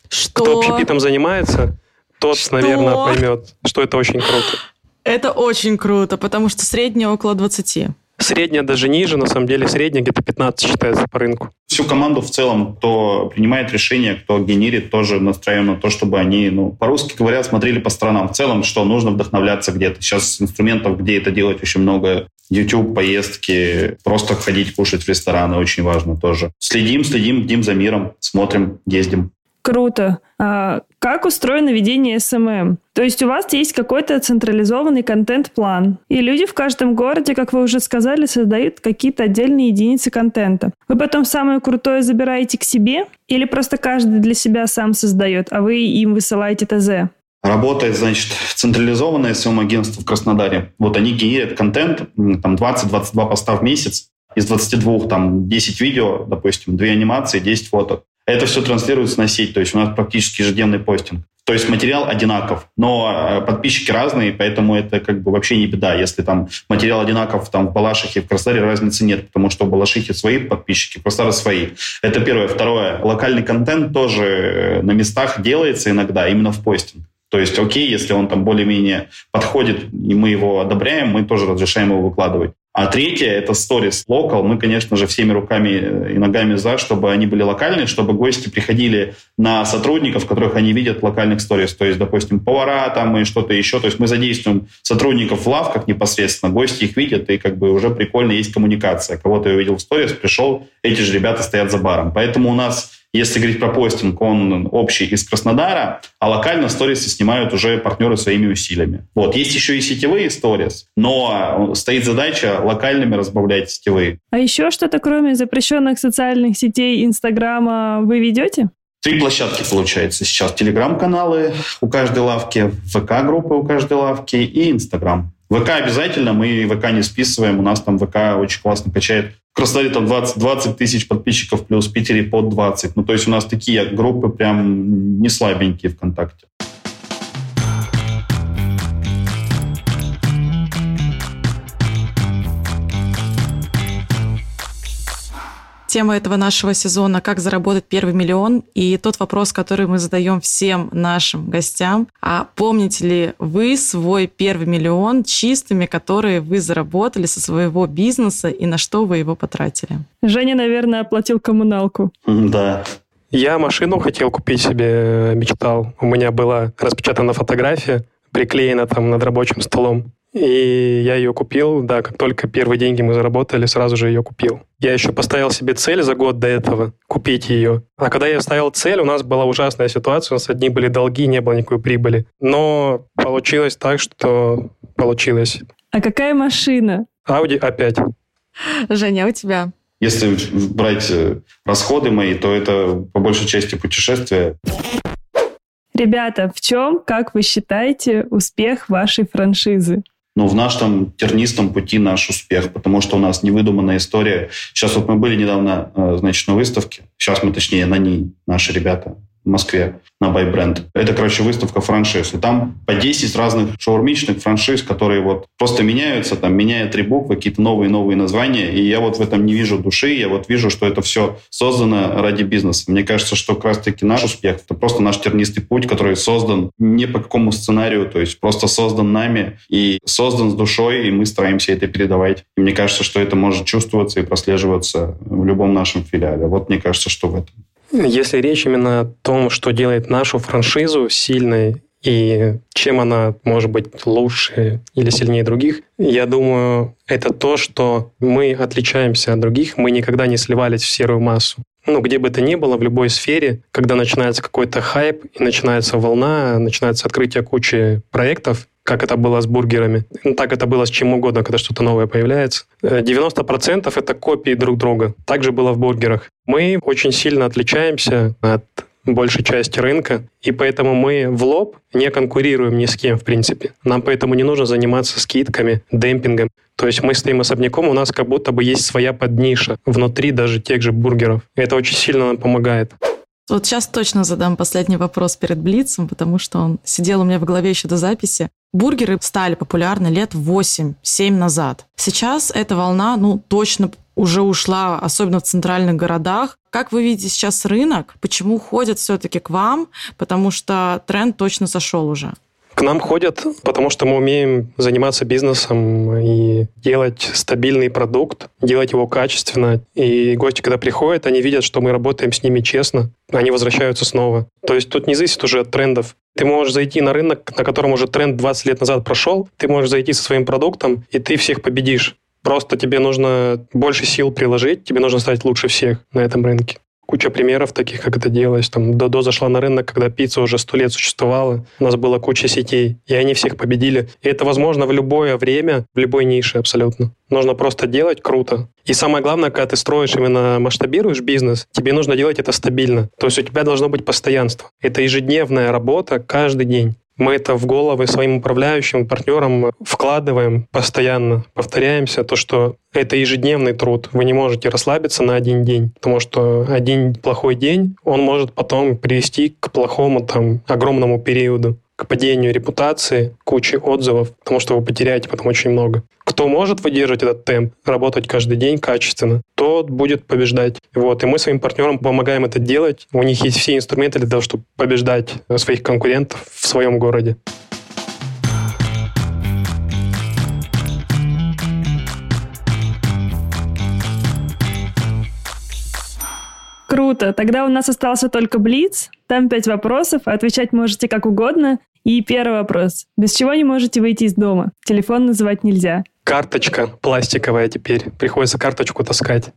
Что? Кто общепитом занимается, тот, что? наверное, поймет, что это очень круто. Это очень круто, потому что средняя около 20. Средняя даже ниже, на самом деле средняя где-то 15 считается по рынку. Всю команду в целом, кто принимает решения, кто генерит, тоже настраиваем на то, чтобы они, ну, по-русски говоря, смотрели по сторонам. В целом, что нужно вдохновляться где-то. Сейчас инструментов, где это делать, очень много. YouTube, поездки, просто ходить кушать в рестораны очень важно тоже. Следим, следим, бдим за миром, смотрим, ездим. Круто. А как устроено ведение SMM? То есть у вас есть какой-то централизованный контент-план, и люди в каждом городе, как вы уже сказали, создают какие-то отдельные единицы контента. Вы потом самое крутое забираете к себе, или просто каждый для себя сам создает, а вы им высылаете ТЗ? Работает, значит, централизованное SEO-агентство в Краснодаре. Вот они генерят контент, там 20-22 поста в месяц, из 22 там 10 видео, допустим, 2 анимации, 10 фото. Это все транслируется на сеть, то есть у нас практически ежедневный постинг. То есть материал одинаков, но э, подписчики разные, поэтому это как бы вообще не беда. Если там материал одинаков там в Балашихе, в Краснодаре разницы нет, потому что в Балашихе свои подписчики, в Краснодаре свои. Это первое. Второе. Локальный контент тоже э, на местах делается иногда, именно в постинг. То есть, окей, если он там более-менее подходит, и мы его одобряем, мы тоже разрешаем его выкладывать. А третье — это stories local. Мы, конечно же, всеми руками и ногами за, чтобы они были локальные, чтобы гости приходили на сотрудников, которых они видят в локальных сторис. То есть, допустим, повара там и что-то еще. То есть мы задействуем сотрудников в лавках непосредственно, гости их видят, и как бы уже прикольно есть коммуникация. Кого-то я увидел в сторис, пришел, эти же ребята стоят за баром. Поэтому у нас если говорить про постинг, он общий из Краснодара, а локально сторисы снимают уже партнеры своими усилиями. Вот. Есть еще и сетевые сторис, но стоит задача локальными разбавлять сетевые. А еще что-то, кроме запрещенных социальных сетей Инстаграма, вы ведете? Три площадки, получается, сейчас. Телеграм-каналы у каждой лавки, ВК-группы у каждой лавки и Инстаграм. ВК обязательно, мы ВК не списываем, у нас там ВК очень классно качает. В Краснодаре там 20, 20 тысяч подписчиков плюс, в Питере под 20. Ну, то есть у нас такие группы прям не слабенькие ВКонтакте. Тема этого нашего сезона «Как заработать первый миллион» и тот вопрос, который мы задаем всем нашим гостям. А помните ли вы свой первый миллион чистыми, которые вы заработали со своего бизнеса и на что вы его потратили? Женя, наверное, оплатил коммуналку. Да. Я машину хотел купить себе, мечтал. У меня была распечатана фотография, приклеена там над рабочим столом. И я ее купил, да, как только первые деньги мы заработали, сразу же ее купил. Я еще поставил себе цель за год до этого купить ее. А когда я ставил цель, у нас была ужасная ситуация, у нас одни были долги, не было никакой прибыли. Но получилось так, что получилось. А какая машина? Audi A5. Женя, а у тебя? Если брать э, расходы мои, то это по большей части путешествия. Ребята, в чем, как вы считаете, успех вашей франшизы? Ну, в нашем тернистом пути наш успех, потому что у нас невыдуманная история. Сейчас вот мы были недавно, э, значит, на выставке, сейчас мы, точнее, на ней, наши ребята, в Москве на Байбренд. Это, короче, выставка франшиз. И там по 10 разных шаурмичных франшиз, которые вот просто меняются, там, меняя три буквы, какие-то новые-новые названия. И я вот в этом не вижу души, я вот вижу, что это все создано ради бизнеса. Мне кажется, что как раз-таки наш успех — это просто наш тернистый путь, который создан не по какому сценарию, то есть просто создан нами и создан с душой, и мы стараемся это передавать. И мне кажется, что это может чувствоваться и прослеживаться в любом нашем филиале. Вот мне кажется, что в этом. Если речь именно о том, что делает нашу франшизу сильной и чем она может быть лучше или сильнее других, я думаю, это то, что мы отличаемся от других, мы никогда не сливались в серую массу. Ну, где бы это ни было, в любой сфере, когда начинается какой-то хайп и начинается волна, начинается открытие кучи проектов, как это было с бургерами. Ну, так это было с чем угодно, когда что-то новое появляется. 90% э, это копии друг друга. Так же было в бургерах. Мы очень сильно отличаемся от большей части рынка, и поэтому мы в лоб не конкурируем ни с кем, в принципе. Нам поэтому не нужно заниматься скидками, демпингом. То есть мы стоим особняком, у нас как будто бы есть своя подниша внутри даже тех же бургеров. Это очень сильно нам помогает. Вот сейчас точно задам последний вопрос перед Блицем, потому что он сидел у меня в голове еще до записи. Бургеры стали популярны лет 8-7 назад. Сейчас эта волна, ну, точно уже ушла, особенно в центральных городах. Как вы видите сейчас рынок? Почему ходят все-таки к вам? Потому что тренд точно сошел уже. К нам ходят, потому что мы умеем заниматься бизнесом и делать стабильный продукт, делать его качественно. И гости, когда приходят, они видят, что мы работаем с ними честно, они возвращаются снова. То есть тут не зависит уже от трендов. Ты можешь зайти на рынок, на котором уже тренд 20 лет назад прошел, ты можешь зайти со своим продуктом, и ты всех победишь. Просто тебе нужно больше сил приложить, тебе нужно стать лучше всех на этом рынке куча примеров таких, как это делалось. Там Додо зашла на рынок, когда пицца уже сто лет существовала. У нас была куча сетей, и они всех победили. И это возможно в любое время, в любой нише абсолютно. Нужно просто делать круто. И самое главное, когда ты строишь именно масштабируешь бизнес, тебе нужно делать это стабильно. То есть у тебя должно быть постоянство. Это ежедневная работа каждый день. Мы это в головы своим управляющим партнерам вкладываем постоянно, повторяемся, то, что это ежедневный труд. Вы не можете расслабиться на один день, потому что один плохой день, он может потом привести к плохому там огромному периоду к падению репутации, куче отзывов, потому что вы потеряете потом очень много. Кто может выдержать этот темп, работать каждый день качественно, тот будет побеждать. Вот. И мы своим партнерам помогаем это делать. У них есть все инструменты для того, чтобы побеждать э, своих конкурентов в своем городе. Круто. Тогда у нас остался только Блиц. Там пять вопросов. А отвечать можете как угодно. И первый вопрос. Без чего не можете выйти из дома? Телефон называть нельзя. Карточка пластиковая теперь. Приходится карточку таскать.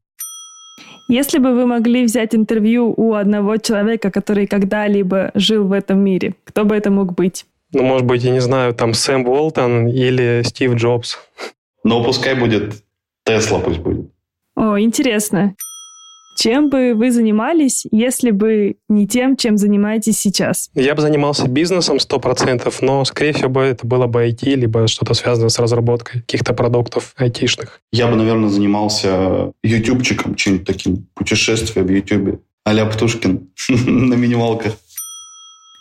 Если бы вы могли взять интервью у одного человека, который когда-либо жил в этом мире, кто бы это мог быть? Ну, может быть, я не знаю, там Сэм Уолтон или Стив Джобс. Но пускай будет Тесла пусть будет. О, интересно. Чем бы вы занимались, если бы не тем, чем занимаетесь сейчас? Я бы занимался бизнесом 100%, но, скорее всего, это было бы IT, либо что-то связанное с разработкой каких-то продуктов айтишных. Я бы, наверное, занимался ютубчиком, чем-нибудь таким, путешествием в ютубе, а Птушкин на минималках.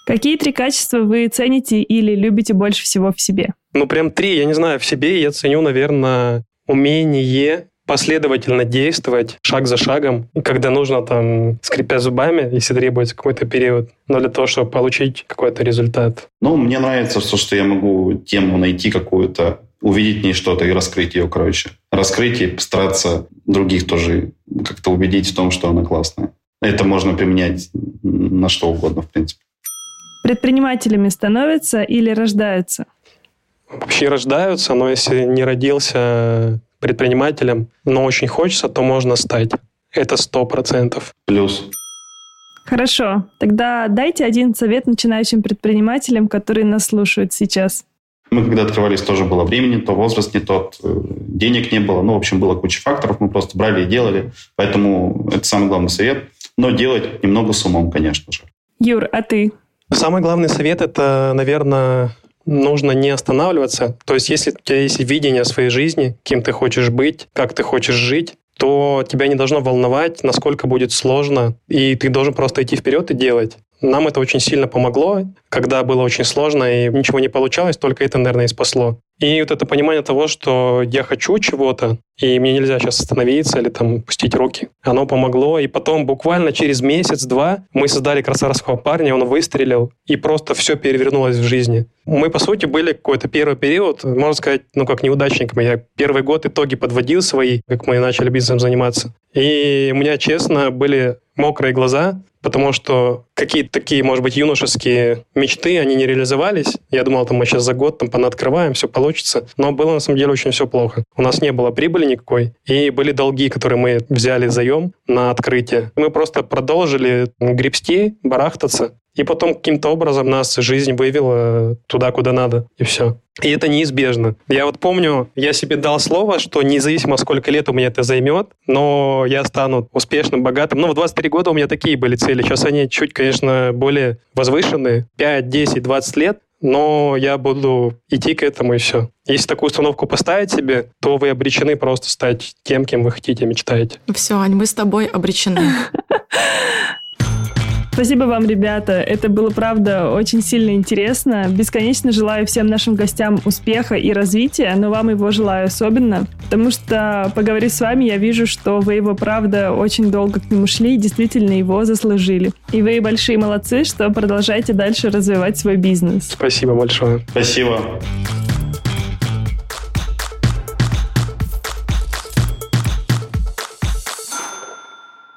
Какие три качества вы цените или любите больше всего в себе? Ну, прям три, я не знаю, в себе я ценю, наверное, умение последовательно действовать шаг за шагом, когда нужно там, скрипя зубами, если требуется какой-то период, но для того, чтобы получить какой-то результат. Ну, мне нравится то, что я могу тему найти какую-то, увидеть в ней что-то и раскрыть ее, короче. Раскрыть и постараться других тоже как-то убедить в том, что она классная. Это можно применять на что угодно, в принципе. Предпринимателями становятся или рождаются? Вообще рождаются, но если не родился предпринимателем, но очень хочется, то можно стать. Это сто процентов. Плюс. Хорошо. Тогда дайте один совет начинающим предпринимателям, которые нас слушают сейчас. Мы когда открывались, тоже было времени, то возраст не тот, э, денег не было. Ну, в общем, было куча факторов, мы просто брали и делали. Поэтому это самый главный совет. Но делать немного с умом, конечно же. Юр, а ты? Самый главный совет – это, наверное, нужно не останавливаться. То есть, если у тебя есть видение своей жизни, кем ты хочешь быть, как ты хочешь жить, то тебя не должно волновать, насколько будет сложно, и ты должен просто идти вперед и делать. Нам это очень сильно помогло, когда было очень сложно и ничего не получалось, только это, наверное, и спасло. И вот это понимание того, что я хочу чего-то, и мне нельзя сейчас остановиться или там пустить руки, оно помогло. И потом буквально через месяц-два мы создали красавского парня, он выстрелил, и просто все перевернулось в жизни. Мы, по сути, были какой-то первый период, можно сказать, ну, как неудачниками. Я первый год итоги подводил свои, как мы начали бизнесом заниматься. И у меня, честно, были мокрые глаза, потому что какие-то такие, может быть, юношеские мечты, они не реализовались. Я думал, там мы сейчас за год там понаоткрываем, все получится. Но было на самом деле очень все плохо. У нас не было прибыли никакой, и были долги, которые мы взяли заем на открытие. Мы просто продолжили гребсти, барахтаться, и потом каким-то образом нас жизнь вывела туда, куда надо, и все. И это неизбежно. Я вот помню, я себе дал слово, что независимо сколько лет у меня это займет, но я стану успешным, богатым. Ну, в 23 года у меня такие были цели. Сейчас они чуть, конечно, более возвышенные. 5, 10, 20 лет но я буду идти к этому и все. Если такую установку поставить себе, то вы обречены просто стать тем, кем вы хотите, мечтаете. Все, Ань, мы с тобой обречены. Спасибо вам, ребята. Это было, правда, очень сильно интересно. Бесконечно желаю всем нашим гостям успеха и развития, но вам его желаю особенно, потому что, поговорив с вами, я вижу, что вы его, правда, очень долго к нему шли и действительно его заслужили. И вы большие молодцы, что продолжаете дальше развивать свой бизнес. Спасибо большое. Спасибо.